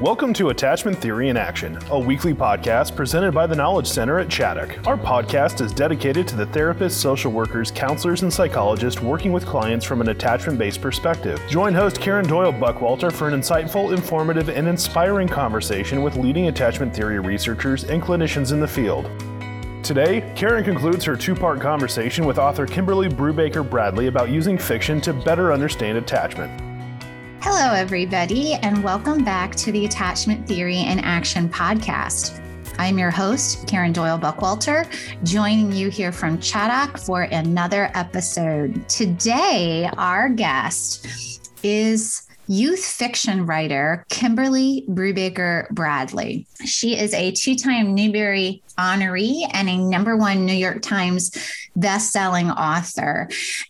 Welcome to Attachment Theory in Action, a weekly podcast presented by the Knowledge Center at Chaddock. Our podcast is dedicated to the therapists, social workers, counselors, and psychologists working with clients from an attachment based perspective. Join host Karen Doyle Buckwalter for an insightful, informative, and inspiring conversation with leading attachment theory researchers and clinicians in the field. Today, Karen concludes her two part conversation with author Kimberly Brubaker Bradley about using fiction to better understand attachment. Hello, everybody, and welcome back to the Attachment Theory in Action podcast. I'm your host, Karen Doyle Buckwalter, joining you here from Chaddock for another episode. Today, our guest is youth fiction writer Kimberly Brubaker Bradley. She is a two time Newbery honoree and a number one New York Times best-selling author.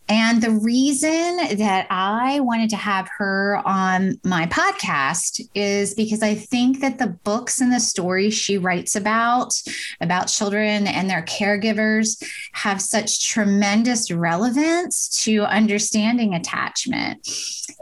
And the reason that I wanted to have her on my podcast is because I think that the books and the stories she writes about about children and their caregivers have such tremendous relevance to understanding attachment.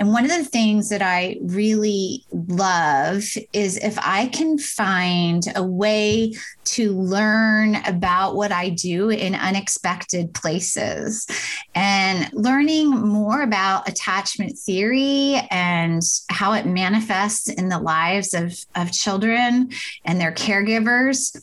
And one of the things that I really love is if I can find a way to learn about what I do in unexpected places. And learning more about attachment theory and how it manifests in the lives of, of children and their caregivers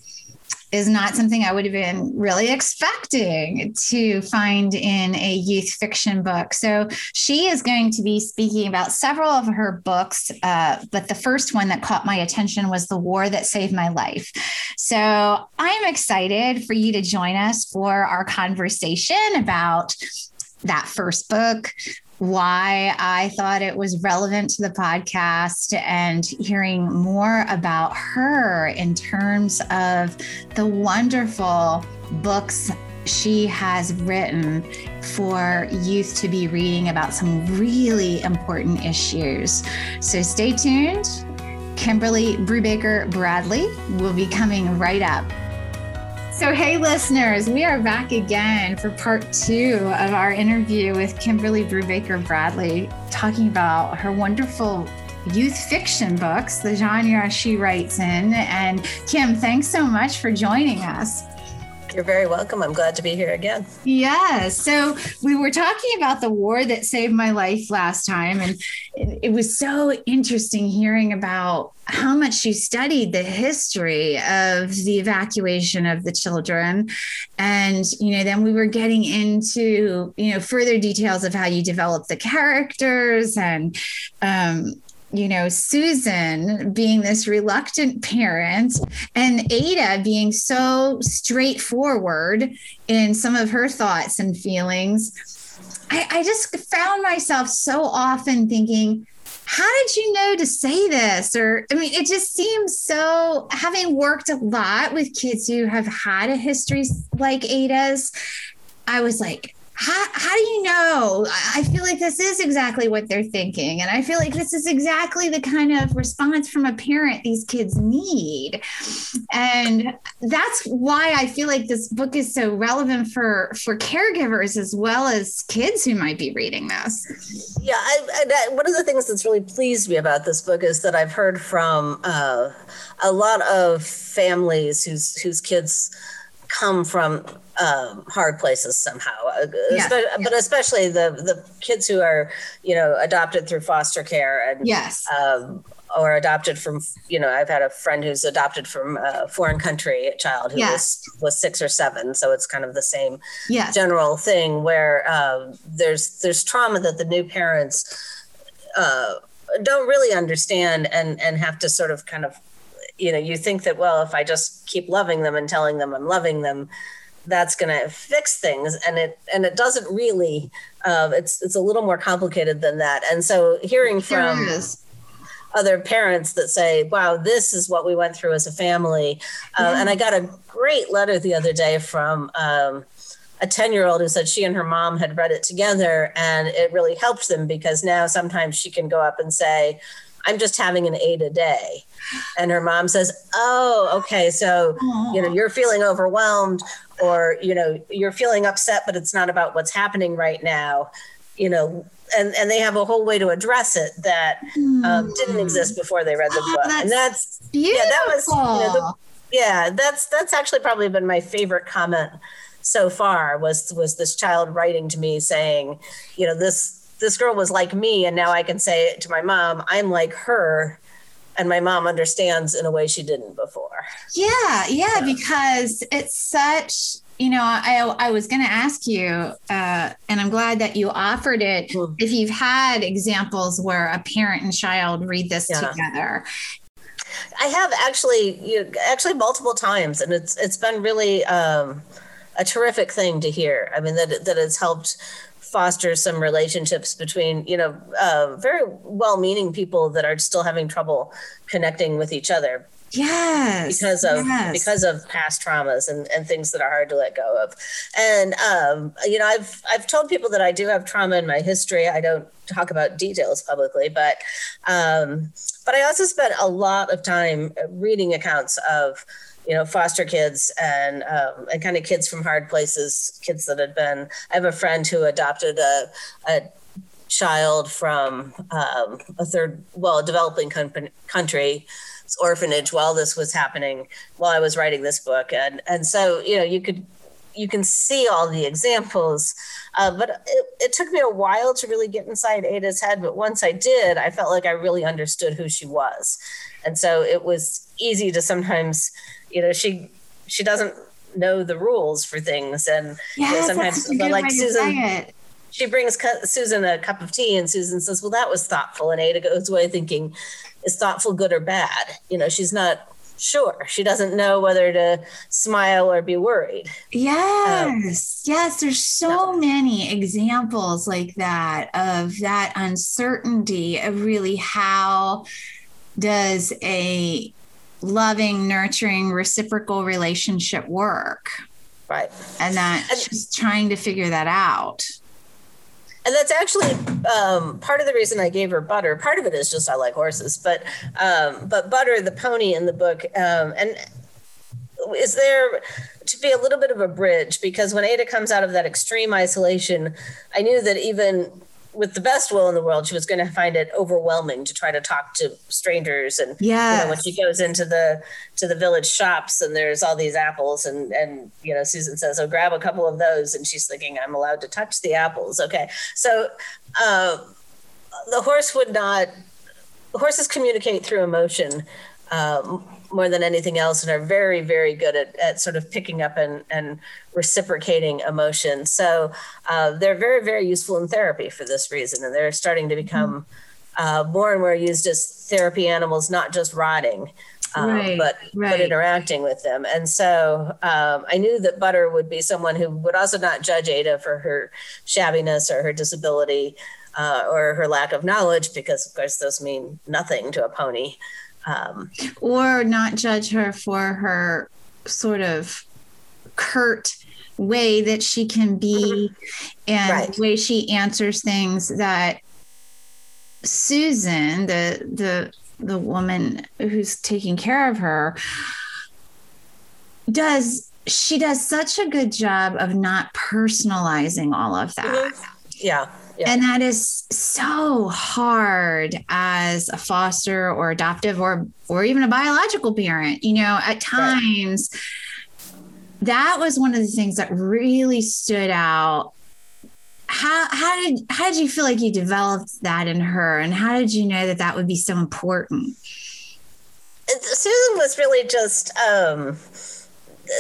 is not something I would have been really expecting to find in a youth fiction book. So she is going to be speaking about several of her books, uh, but the first one that caught my attention was The War That Saved My Life. So I'm excited for you to join us for our conversation about that first book, why I thought it was relevant to the podcast and hearing more about her in terms of the wonderful books she has written for youth to be reading about some really important issues. So stay tuned. Kimberly Brubaker Bradley will be coming right up. So, hey, listeners, we are back again for part two of our interview with Kimberly Brubaker Bradley, talking about her wonderful youth fiction books, the genre she writes in. And Kim, thanks so much for joining us. You're very welcome. I'm glad to be here again. Yeah. So we were talking about the war that saved my life last time, and it, was so interesting hearing about how much you studied the history of the evacuation of the children. And, you know, then we were getting into, you know, further details of how you developed the characters and, um, you know, Susan being this reluctant parent and Ada being so straightforward in some of her thoughts and feelings. I, I just found myself so often thinking, how did you know to say this? Or, I mean, it just seems so, having worked a lot with kids who have had a history like Ada's, I was like, how, how do you know? I feel like this is exactly what they're thinking. And I feel like this is exactly the kind of response from a parent these kids need. And that's why I feel like this book is so relevant for, for caregivers as well as kids who might be reading this. Yeah. I, I, one of the things that's really pleased me about this book is that I've heard from uh, a lot of families whose, whose kids come from um, hard places somehow. Uh, yeah. But especially the the kids who are you know adopted through foster care and yes. Um, or adopted from you know I've had a friend who's adopted from a foreign country a child who yes. was was six or seven so it's kind of the same yes. general thing where um, there's there's trauma that the new parents uh, don't really understand and and have to sort of kind of you know you think that well if I just keep loving them and telling them I'm loving them that's going to fix things. And it and it doesn't really uh, it's it's a little more complicated than that. And so hearing from other parents that say wow this is what we went through as a family. Uh, yeah. and i got a great letter the other day from um, a 10 year old who said she and her mom had read it together and it really helped them because now sometimes she can go up and say i'm just having an Ada day and her mom says oh okay so you know you're feeling overwhelmed or you know you're feeling upset but it's not about what's happening right now you know and and they have a whole way to address it that um, didn't Hmm. exist before they read the Oh, book, that's and that's Beautiful. yeah, that was you know, the, yeah, that's that's actually probably been my favorite comment so far was was this child writing to me saying, you know, this this girl was like me, and now I can say it to my mom, I'm like her, and my mom understands in a way she didn't before. Yeah, yeah, because it's such. You know, I I was going to ask you, uh, and I'm glad that you offered it. Hmm. If you've had examples where a parent and child read this Yeah. together, I have actually, you actually multiple times, and it's it's been really um, a terrific thing to hear. I mean that that has helped foster some relationships between you know uh, very well-meaning people that are still having trouble connecting with each other. Yes, because of yes. because of past traumas and, and things that are hard to let go of. And um, you know i've i've told people that i do have trauma in my history. I don't talk about details publicly but um, but i also spent a lot of time reading accounts of you know foster kids and um, and kind of kids from hard places kids that had been i have a friend who adopted a, a child from um, a third well a developing country orphanage while this was happening while I was writing this book. And and so you know you could you can see all the examples uh, but it, it took me a while to really get inside Ada's head but once I did I felt like I really understood who she was. And so it was easy to sometimes you know she she doesn't know the rules for things and you know, sometimes that's such a but like Susan she brings cu- Susan a cup of tea, and Susan says, "Well, that was thoughtful." And Ada goes away thinking, "Is thoughtful good or bad?" You know, she's not sure. She doesn't know whether to smile or be worried. Yes, um, yes. There's so many examples like that of that uncertainty of really how does a loving, nurturing, reciprocal relationship work, Right. and that And- she's trying to figure that out. And that's actually um, part of the reason I gave her Butter. Part of it is just I like horses, but um, but Butter, the pony in the book, um, and is there to be a little bit of a bridge because when Ada comes out of that extreme isolation, I knew that even with the best will in the world, she was going to find it overwhelming to try to talk to strangers. And yeah, you know, when she goes into the to the village shops and there's all these apples, and and you know, Susan says, "Oh, grab a couple of those," and she's thinking, "I'm allowed to touch the apples." Okay, so uh, the horse would not. Horses communicate through emotion um, more than anything else, and are very, very good at, at sort of picking up and, and reciprocating emotion. So uh, they're very, very useful in therapy for this reason, and they're starting to become uh, more and more used as therapy animals, not just rotting. Um, Right, but right. but interacting with them, and so um, I knew that Butter would be someone who would also not judge Ada for her shabbiness or her disability uh, or her lack of knowledge, because of course those mean nothing to a pony. Um, Or not judge her for her sort of curt way that she can be and Right. the way she answers things that Susan, the the the woman who's taking care of her, does she does such a good job of not personalizing all of that. Yeah, yeah, And that is so hard as a foster or adoptive or or even a biological parent. You know, at times that was one of the things that really stood out. How how did how did you feel like you developed that in her, and how did you know that that would be so important? Susan was really just. Um,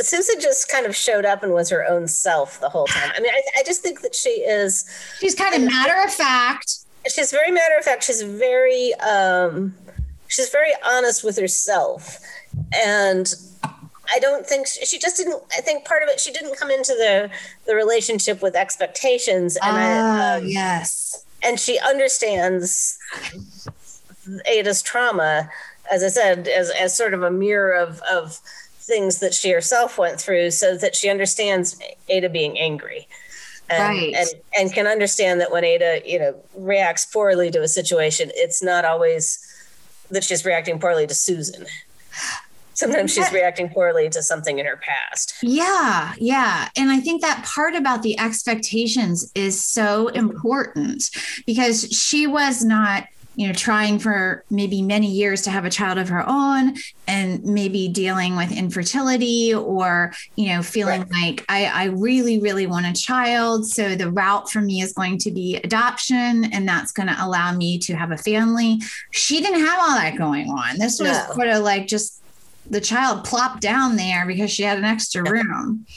Susan just kind of showed up and was her own self the whole time. I mean, I, I just think that she is. She's kind of matter of fact. she's very matter of fact she's very um she's very honest with herself and i don't think she, she just didn't i think part of it she didn't come into the the relationship with expectations and I, Oh um, yes, and she understands ada's trauma as i said as, as sort of a mirror of of things that she herself went through so that she understands ada being angry and, Right. and and can understand that when ada you know reacts poorly to a situation it's not always that she's reacting poorly to susan sometimes she's reacting poorly to something in her past. Yeah, yeah. And I think that part about the expectations is so important because she was not you know trying for maybe many years to have a child of her own and maybe dealing with infertility or you know feeling right. like I, I really really want a child. So the route for me is going to be adoption and that's going to allow me to have a family. She didn't have all that going on. This was no. sort of like just the child plopped down there because she had an extra room.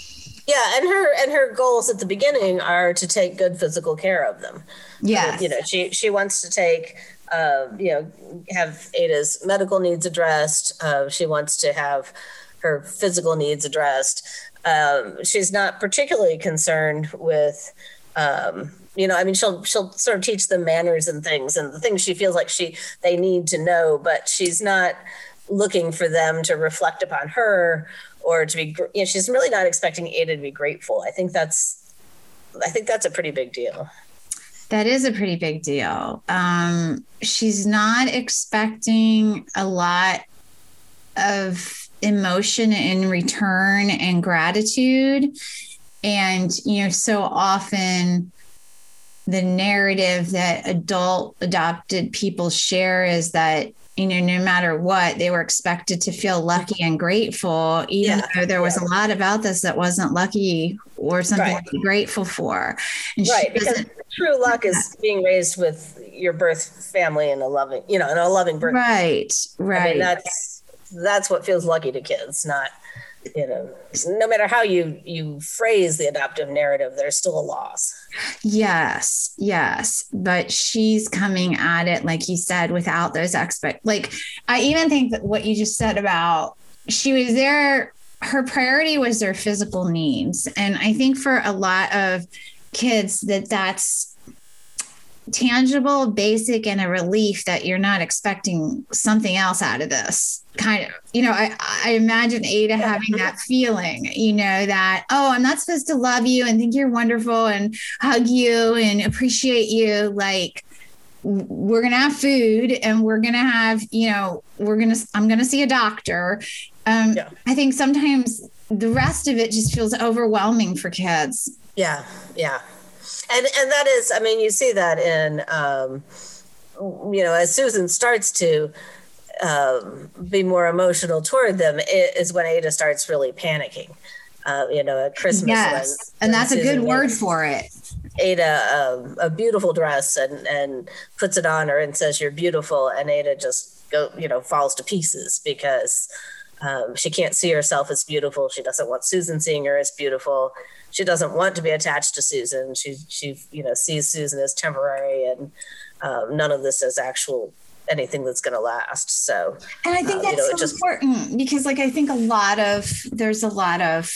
Yeah and her and her goals at the beginning are to take good physical care of them. Yeah you know she she wants to take uh, you know, have Ada's medical needs addressed. Uh, she wants to have her physical needs addressed. Um, she's not particularly concerned with, um, you know, I mean, she'll she'll sort of teach them manners and things and the things she feels like she they need to know, but she's not looking for them to reflect upon her or to be. You know, she's really not expecting Ada to be grateful. I think that's, I think that's a pretty big deal. That is a pretty big deal. Um, she's not expecting a lot of emotion in return and gratitude. And, you know, so often the narrative that adult adopted people share is that you know, no matter what, they were expected to feel lucky and grateful, even yeah, though there was yeah. a lot about this that wasn't lucky or something right. to be grateful for. And right, because true luck is being raised with your birth family and a loving, you know, and a loving birth. Right, right. I mean, that's that's what feels lucky to kids, not you know no matter how you you phrase the adoptive narrative there's still a loss yes yes but she's coming at it like you said without those expect like i even think that what you just said about she was there her priority was their physical needs and i think for a lot of kids that that's tangible, basic, and a relief that you're not expecting something else out of this. Kind of, you know, I, I imagine Ada having that feeling, you know, that, oh, I'm not supposed to love you and think you're wonderful and hug you and appreciate you. Like, we're going to have food and we're going to have, you know, we're going to, I'm going to see a doctor. Um, yeah. I think sometimes the rest of it just feels overwhelming for kids. Yeah. Yeah and and that is i mean you see that in um, you know as susan starts to um, be more emotional toward them is when ada starts really panicking uh, you know at christmas yes when, and that's a good word for it. Ada um, a beautiful dress and and puts it on her and says you're beautiful and ada just go you know falls to pieces because um, she can't see herself as beautiful. She doesn't want susan seeing her as beautiful she doesn't want to be attached to Susan. She she you know sees Susan as temporary and um, none of this is actual anything that's going to last. So, and I think um, that's you know, so just, important because, like, I think a lot of there's a lot of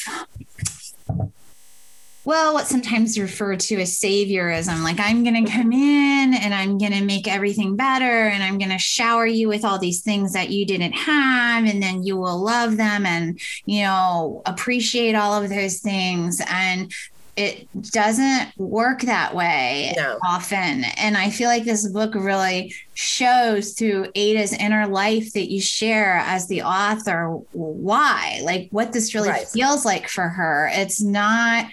well, what sometimes referred to as saviorism. Like, I'm going to come in and I'm going to make everything better and I'm going to shower you with all these things that you didn't have. And then you will love them and, you know, appreciate all of those things. And it doesn't work that way no. often. And I feel like this book really shows through Ada's inner life that you share as the author why, like what this really right. feels like for her. It's not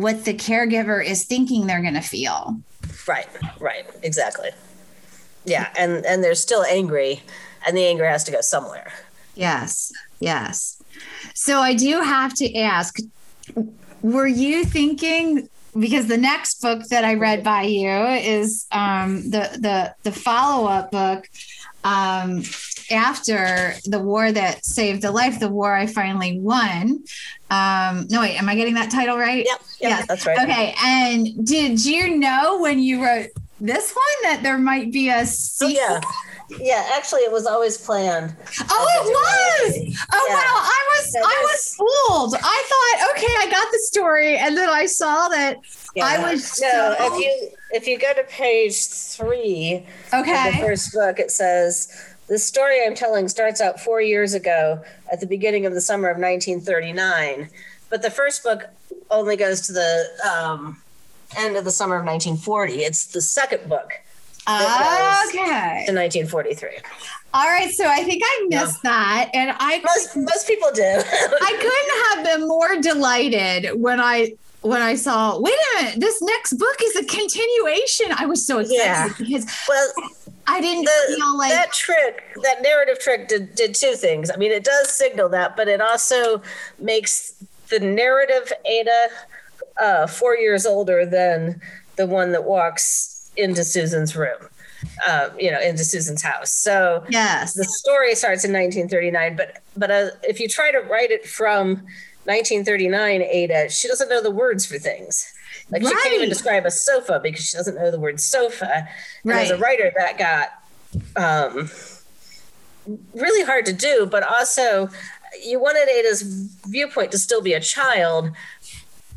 what the caregiver is thinking they're going to feel. Right, right, exactly. Yeah, and and they're still angry, and the anger has to go somewhere. Yes, yes. So I do have to ask: Were you thinking? Because the next book that I read by you is um, the the the follow up book um, after the war that saved the life, the war I finally won. Um, no, wait, am I getting that title right? Yep, yep yeah, that's right. Okay, and did you know when you wrote this one that there might be a sequel? Oh, yeah. Yeah, actually, it was always planned. Oh, it was. Oh yeah. wow, I was I was fooled. I thought, okay, I got the story, and then I saw that yeah. I was. No, so... if you if you go to page three, okay, the first book, it says the story I'm telling starts out four years ago at the beginning of the summer of 1939, but the first book only goes to the um, end of the summer of 1940. It's the second book Okay. In 1943. All right, so I think I missed yeah. that, and I most most people do. I couldn't have been more delighted when I when I saw. Wait a minute, this next book is a continuation. I was so excited yeah. because well, I didn't the, feel like that trick, that narrative trick, did did two things. I mean, it does signal that, but it also makes the narrative Ada uh, four years older than the one that walks into Susan's room uh, you know, into Susan's house. So yes, the story starts in 1939, but but uh, if you try to write it from 1939, Ada, she doesn't know the words for things. Like right. she can't even describe a sofa because she doesn't know the word sofa. And right. as a writer, that got um, really hard to do. But also, you wanted Ada's viewpoint to still be a child,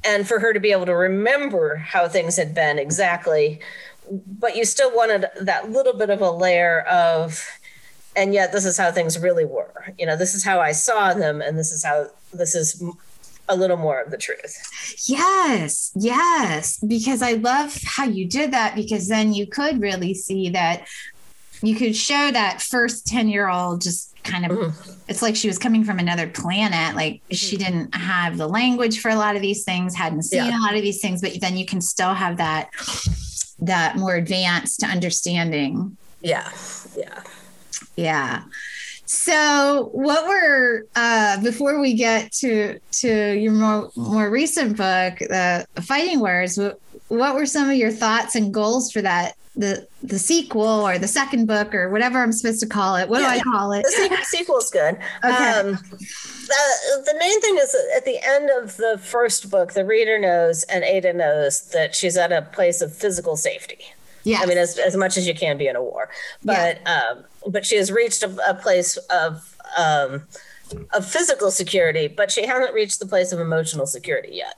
and for her to be able to remember how things had been exactly but you still wanted that little bit of a layer of and yet this is how things really were you know this is how i saw them and this is how this is a little more of the truth yes yes because i love how you did that because then you could really see that you could show that first 10 year old just kind of mm-hmm. it's like she was coming from another planet like mm-hmm. she didn't have the language for a lot of these things hadn't seen yeah. a lot of these things but then you can still have that that more advanced understanding. Yeah. Yeah. Yeah. So, what were uh, before we get to to your more more recent book, the uh, Fighting Words? What, what were some of your thoughts and goals for that the the sequel or the second book or whatever I'm supposed to call it? What yeah, do I call it? The sequel, sequel's good. Okay. Um, the, the main thing is at the end of the first book, the reader knows and Ada knows that she's at a place of physical safety. Yeah. I mean, as, as much as you can be in a war, but yeah. um, but she has reached a, a place of um, of physical security, but she hasn't reached the place of emotional security yet,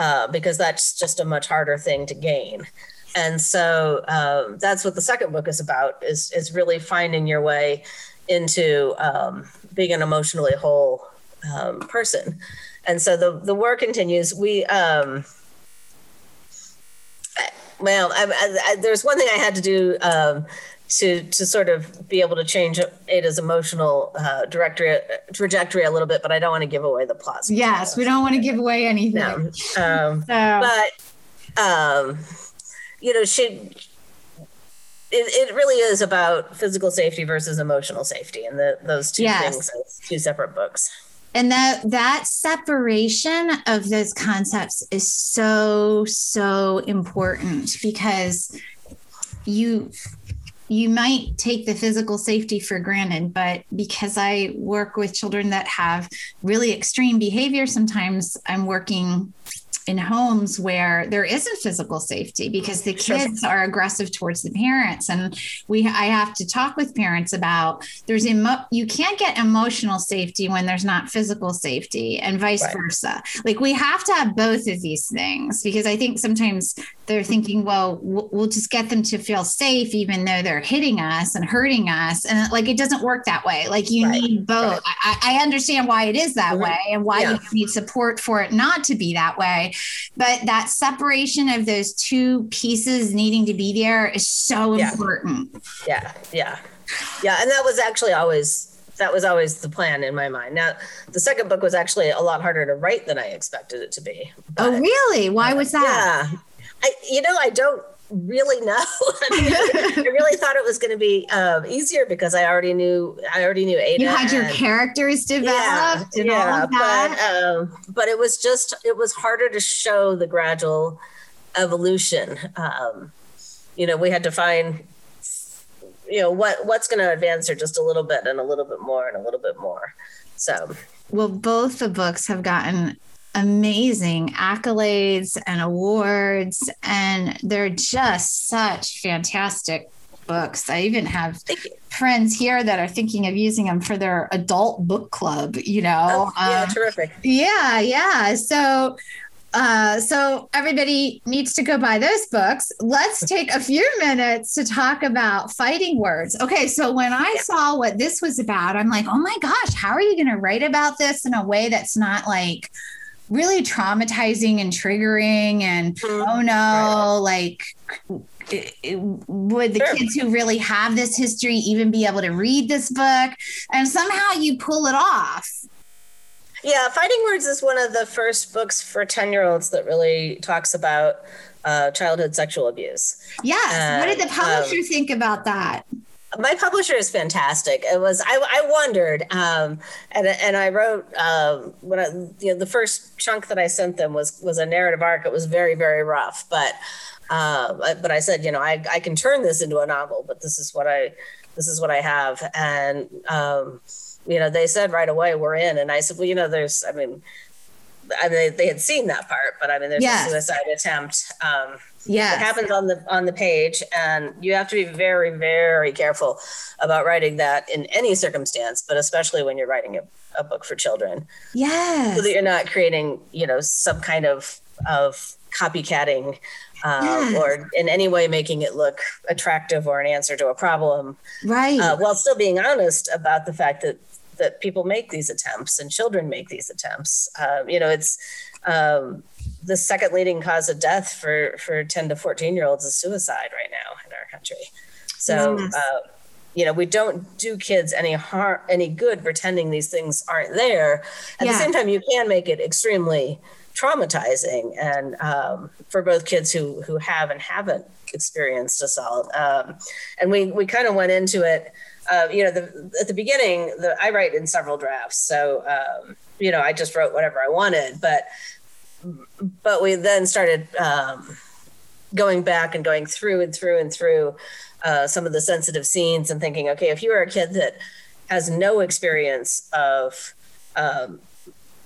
uh, because that's just a much harder thing to gain. And so um, that's what the second book is about: is is really finding your way into um, being an emotionally whole um, person. And so the the work continues. We um, well, I, I, I, there's one thing I had to do um, to to sort of be able to change Ada's emotional uh, directory trajectory a little bit, but I don't want to give away the plot. Yes, we don't want to give away anything. No. Um, so. But um, you know, she it, it really is about physical safety versus emotional safety and the, those two yes. things two separate books and that that separation of those concepts is so so important because you you might take the physical safety for granted, but because I work with children that have really extreme behavior, sometimes I'm working in homes where there isn't physical safety because the kids are aggressive towards the parents. And we i have to talk with parents about there's emo- you can't get emotional safety when there's not physical safety and vice right. versa. Like we have to have both of these things because i think sometimes they're thinking well we'll just get them to feel safe even though they're hitting us and hurting us and like it doesn't work that way like you right. need both right. I, I, understand why it is that mm-hmm. way and why yeah. you need support for it not to be that way but that separation of those two pieces needing to be there is so yeah. important. Yeah, yeah, yeah. And that was actually always that was always the plan in my mind. Now, the second book was actually a lot harder to write than I expected it to be. Oh, but, oh, really? Why was that? Yeah, I, you know, I don't really know. I, mean, I really thought it was going to be um, easier because I already knew I already knew Ada. You had your and, characters developed yeah, yeah, But, um, but it was just it was harder to show the gradual evolution. Um, you know, we had to find you know what what's going to advance her just a little bit and a little bit more and a little bit more. So well, both the books have gotten amazing accolades and awards, and they're just such fantastic books. I even have friends here that are thinking of using them for their adult book club, you know. Oh, yeah, um, terrific. Yeah, yeah. So uh, so everybody needs to go buy those books. Let's take a few minutes to talk about fighting words. Okay, so when I saw what this was about, I'm like, oh my gosh, how are you going to write about this in a way that's not like really traumatizing and triggering and mm-hmm. oh no like would the sure. kids who really have this history even be able to read this book? And somehow you pull it off. Yeah fighting words is one of the first books for 10 year olds that really talks about uh, childhood sexual abuse. Yes. And, what did the publisher um, think about that my publisher is fantastic. It was I, I wondered, um, and and I wrote um, when I, you know the first chunk that I sent them was was a narrative arc. It was very very rough, but uh, but I said you know I I can turn this into a novel, but this is what I this is what I have, and um, you know they said right away we're in, and I said well you know there's I mean I mean they had seen that part, but I mean there's yes. a suicide attempt. Um, yeah it happens on the on the page and you have to be very very careful about writing that in any circumstance but especially when you're writing a, a book for children yeah so that you're not creating you know some kind of of copycatting uh, yes. or in any way making it look attractive or an answer to a problem right uh, while still being honest about the fact that that people make these attempts and children make these attempts um, you know it's um, the second leading cause of death for for 10 to 14 year olds is suicide right now in our country so yes. uh, you know we don't do kids any harm any good pretending these things aren't there at yeah. the same time you can make it extremely traumatizing and um, for both kids who who have and haven't experienced assault um, and we we kind of went into it uh, you know the, at the beginning the, i write in several drafts so um, you know i just wrote whatever i wanted but but we then started um, going back and going through and through and through uh, some of the sensitive scenes and thinking, okay, if you are a kid that has no experience of um,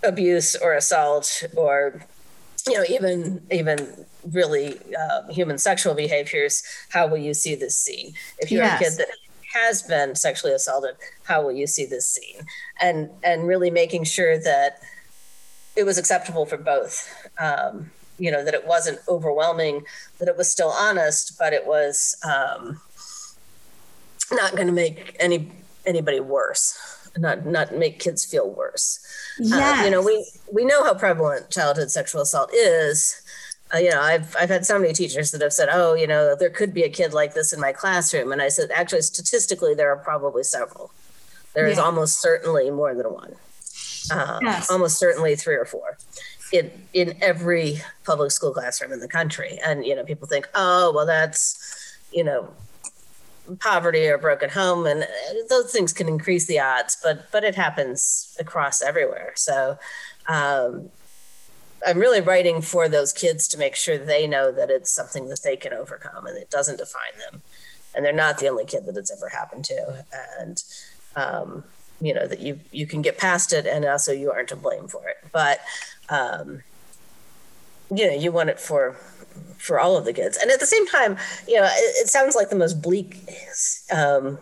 abuse or assault or you know even even really uh, human sexual behaviors how will you see this scene if you're yes. a kid that has been sexually assaulted how will you see this scene and and really making sure that it was acceptable for both. Um, you know that it wasn't overwhelming, that it was still honest, but it was um, not going to make any anybody worse, not not make kids feel worse. Yeah, uh, you know we we know how prevalent childhood sexual assault is. Uh, you know, I've I've had so many teachers that have said, "Oh, you know, there could be a kid like this in my classroom," and I said, "Actually, statistically, there are probably several. There yeah. is almost certainly more than one." uh, yes. almost certainly three or four in in every public school classroom in the country. And you know, people think, oh, well, that's you know poverty or broken home and those things can increase the odds but but it happens across everywhere so um, i'm really writing for those kids to make sure they know that it's something that they can overcome and it doesn't define them. And they're not the only kid that it's ever happened to. And um, you know that you you can get past it and also you aren't to blame for it. But um you know you want it for for all of the kids. And at the same time you know it, it sounds like the most bleak um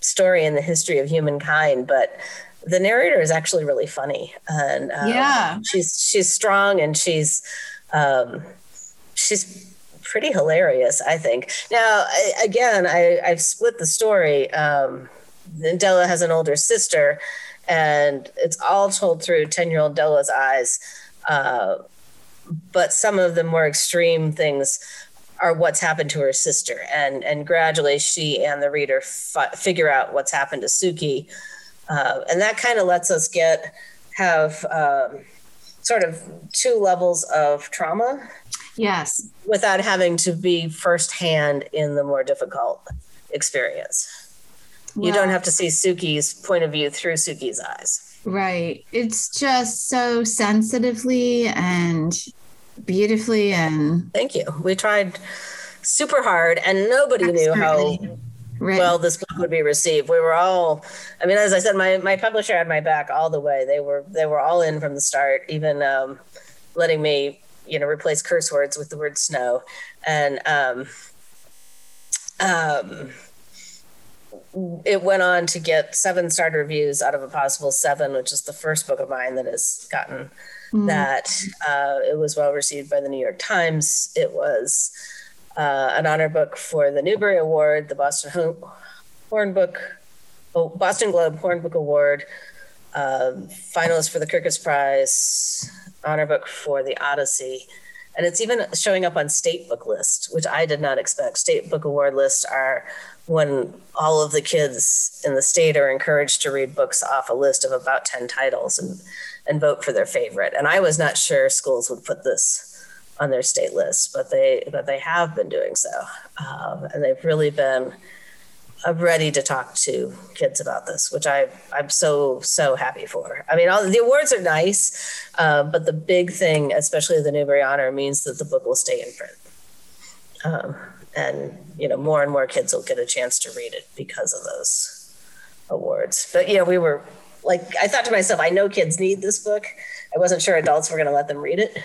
story in the history of humankind but the narrator is actually really funny and um, yeah she's she's strong and she's um she's pretty hilarious i think now I, again i i've split the story um Della has an older sister, and it's all told through 10 year old Della's eyes. Uh, but some of the more extreme things are what's happened to her sister. And, and gradually, she and the reader f- figure out what's happened to Suki. Uh, and that kind of lets us get have um, sort of two levels of trauma. Yes. Without having to be firsthand in the more difficult experience. You don't have to see Suki's point of view through Suki's eyes. Right. It's just so sensitively and beautifully and Thank you. We tried super hard and nobody knew how right. well this book would be received. We were all I mean as I said my my publisher had my back all the way. They were they were all in from the start even um, letting me you know replace curse words with the word snow and um um it went on to get seven star reviews out of a possible seven, which is the first book of mine that has gotten mm. that. Uh, it was well received by the New York Times. It was uh, an honor book for the Newbery Award, the Boston Horn Book, oh, Boston Globe Horn Book Award, um, finalist for the Kirkus Prize, honor book for the Odyssey. And it's even showing up on state book list, which I did not expect. State book award lists are when all of the kids in the state are encouraged to read books off a list of about 10 titles and, and vote for their favorite. And I was not sure schools would put this on their state list, but they but they have been doing so, um, and they've really been uh, ready to talk to kids about this, which I I'm so so happy for. I mean, all the awards are nice, uh, but the big thing, especially the Newbery Honor, means that the book will stay in print, um, and you know more and more kids will get a chance to read it because of those awards. But yeah, we were like, I thought to myself, I know kids need this book. I wasn't sure adults were going to let them read it.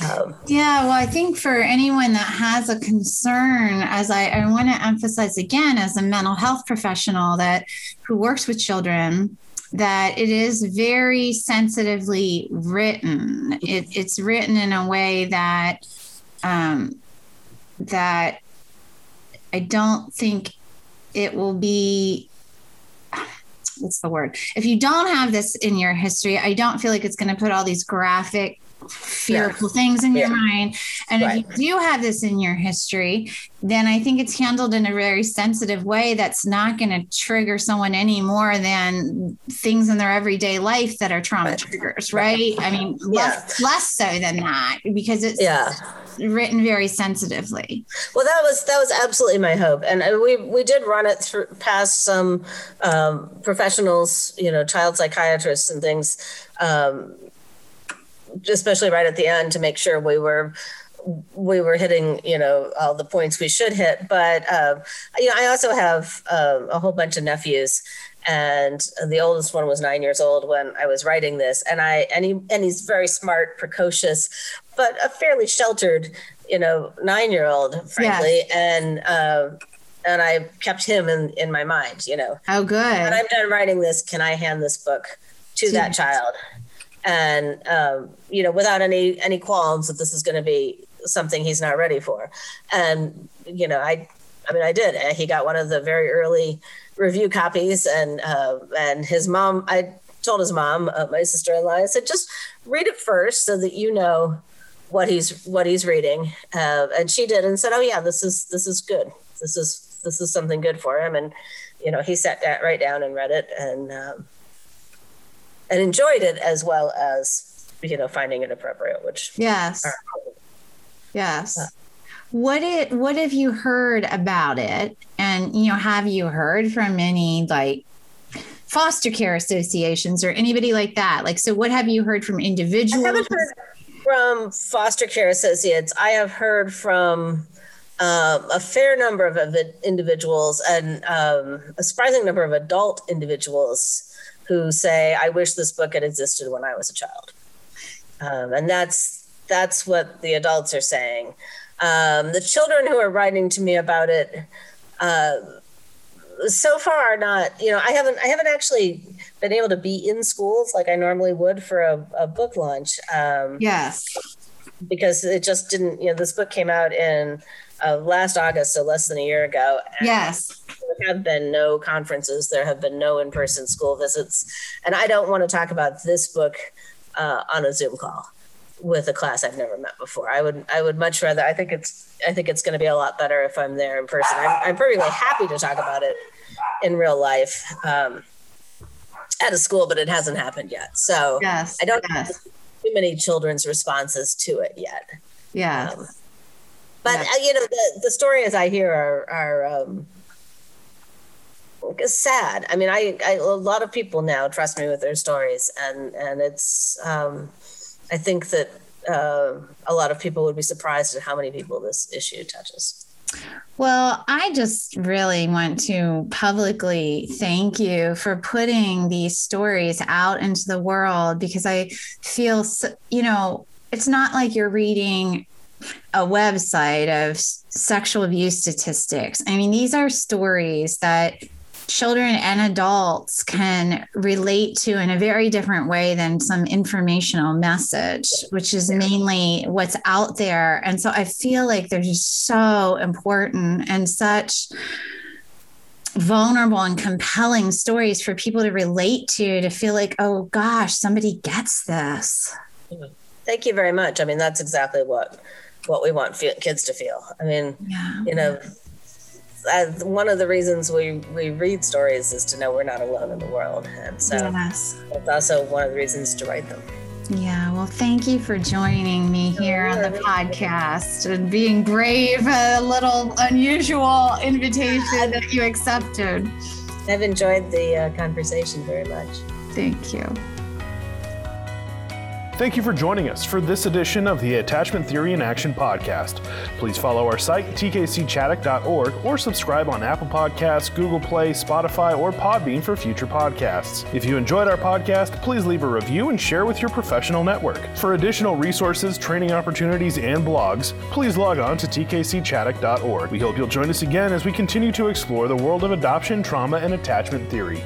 Um, yeah, well, I think for anyone that has a concern, as I, I want to emphasize again, as a mental health professional that who works with children, that it is very sensitively written. It, it's written in a way that um, that I don't think it will be what's the word? If you don't have this in your history, I don't feel like it's going to put all these graphic fearful yeah. things in your mind. And right. if you do have this in your history, then I think it's handled in a very sensitive way that's not going to trigger someone any more than things in their everyday life that are trauma right. triggers, right? I mean, yeah. less, less so than that because it's yeah. written very sensitively. Well, that was that was absolutely my hope, and uh, we we did run it through past some um, professionals, you know, child psychiatrists and things. Um, especially right at the end to make sure we were we were hitting you know all the points we should hit. But uh, you know i also have uh, a whole bunch of nephews and the oldest one was nine years old when i was writing this and i and he and he's very smart precocious but a fairly sheltered you know nine year old frankly yes. and uh, and i kept him in in my mind you know. Oh good. When i'm done writing this can i hand this book to, to that child and um, you know without any any qualms that this is going to be something he's not ready for. And you know i i mean i did. He got one of the very early review copies and uh, and his mom i told his mom uh, my sister-in-law i said just read it first so that you know what he's what he's reading. Uh, and she did and said oh yeah this is this is good. This is this is something good for him. And you know he sat down, right down and read it and um, and enjoyed it as well as you know finding it appropriate which yes. are, yes. Uh, what it what have you heard about it? And you know have you heard from any like foster care associations or anybody like that? Like so what have you heard from individuals I haven't heard from foster care associates. I have heard from um, a fair number of individuals and um, a surprising number of adult individuals who say, "I wish this book had existed when I was a child," um, and that's that's what the adults are saying. Um, the children who are writing to me about it. Uh, so far are not you know i haven't i haven't actually been able to be in schools like i normally would for a, a book launch um yes because it just didn't you know this book came out in uh, last august so less than a year ago yes there have been no conferences, there have been no in person school visits. And I don't want to talk about this book uh, on a Zoom call with a class I've never met before. I would I would much rather I think it's I think it's going to be a lot better if I'm there in person. I'm, I'm perfectly happy to talk about it in real life um, at a school, but it hasn't happened yet. So yes, I don't yes. have too many children's responses to it yet. Yeah. Um, but yes. uh, you know the the stories I hear are are um, sad. I mean, I, I, a lot of people now trust me with their stories, and and it's. Um, I think that uh, a lot of people would be surprised at how many people this issue touches. Well, I just really want to publicly thank you for putting these stories out into the world because I feel, you know, it's not like you're reading a website of sexual abuse statistics. I mean, these are stories that children and adults can relate to in a very different way than some informational message, which is mainly what's out there. And so I feel like they're just so important and such vulnerable and compelling stories for people to relate to, to feel like, oh gosh, somebody gets this. Mm-hmm. Thank you very much. I mean, that's exactly what what we want kids to feel. I mean, yeah. you know, one of the reasons we we read stories is to know we're not alone in the world, and so yes. it's also one of the reasons to write them. Yeah, well, thank you for joining me here on the podcast and being brave, a little unusual invitation that you accepted. I've enjoyed the uh, conversation very much. Thank you. Thank you for joining us for this edition of the Attachment Theory in Action podcast. Please follow our site, tkcchaddock.org, or subscribe on Apple Podcasts, Google Play, Spotify, or Podbean for future podcasts. If you enjoyed our podcast, please leave a review and share with your professional network. For additional resources, training opportunities, and blogs, please log on to tkcchaddock.org. We hope you'll join us again as we continue to explore the world of adoption, trauma, and attachment theory.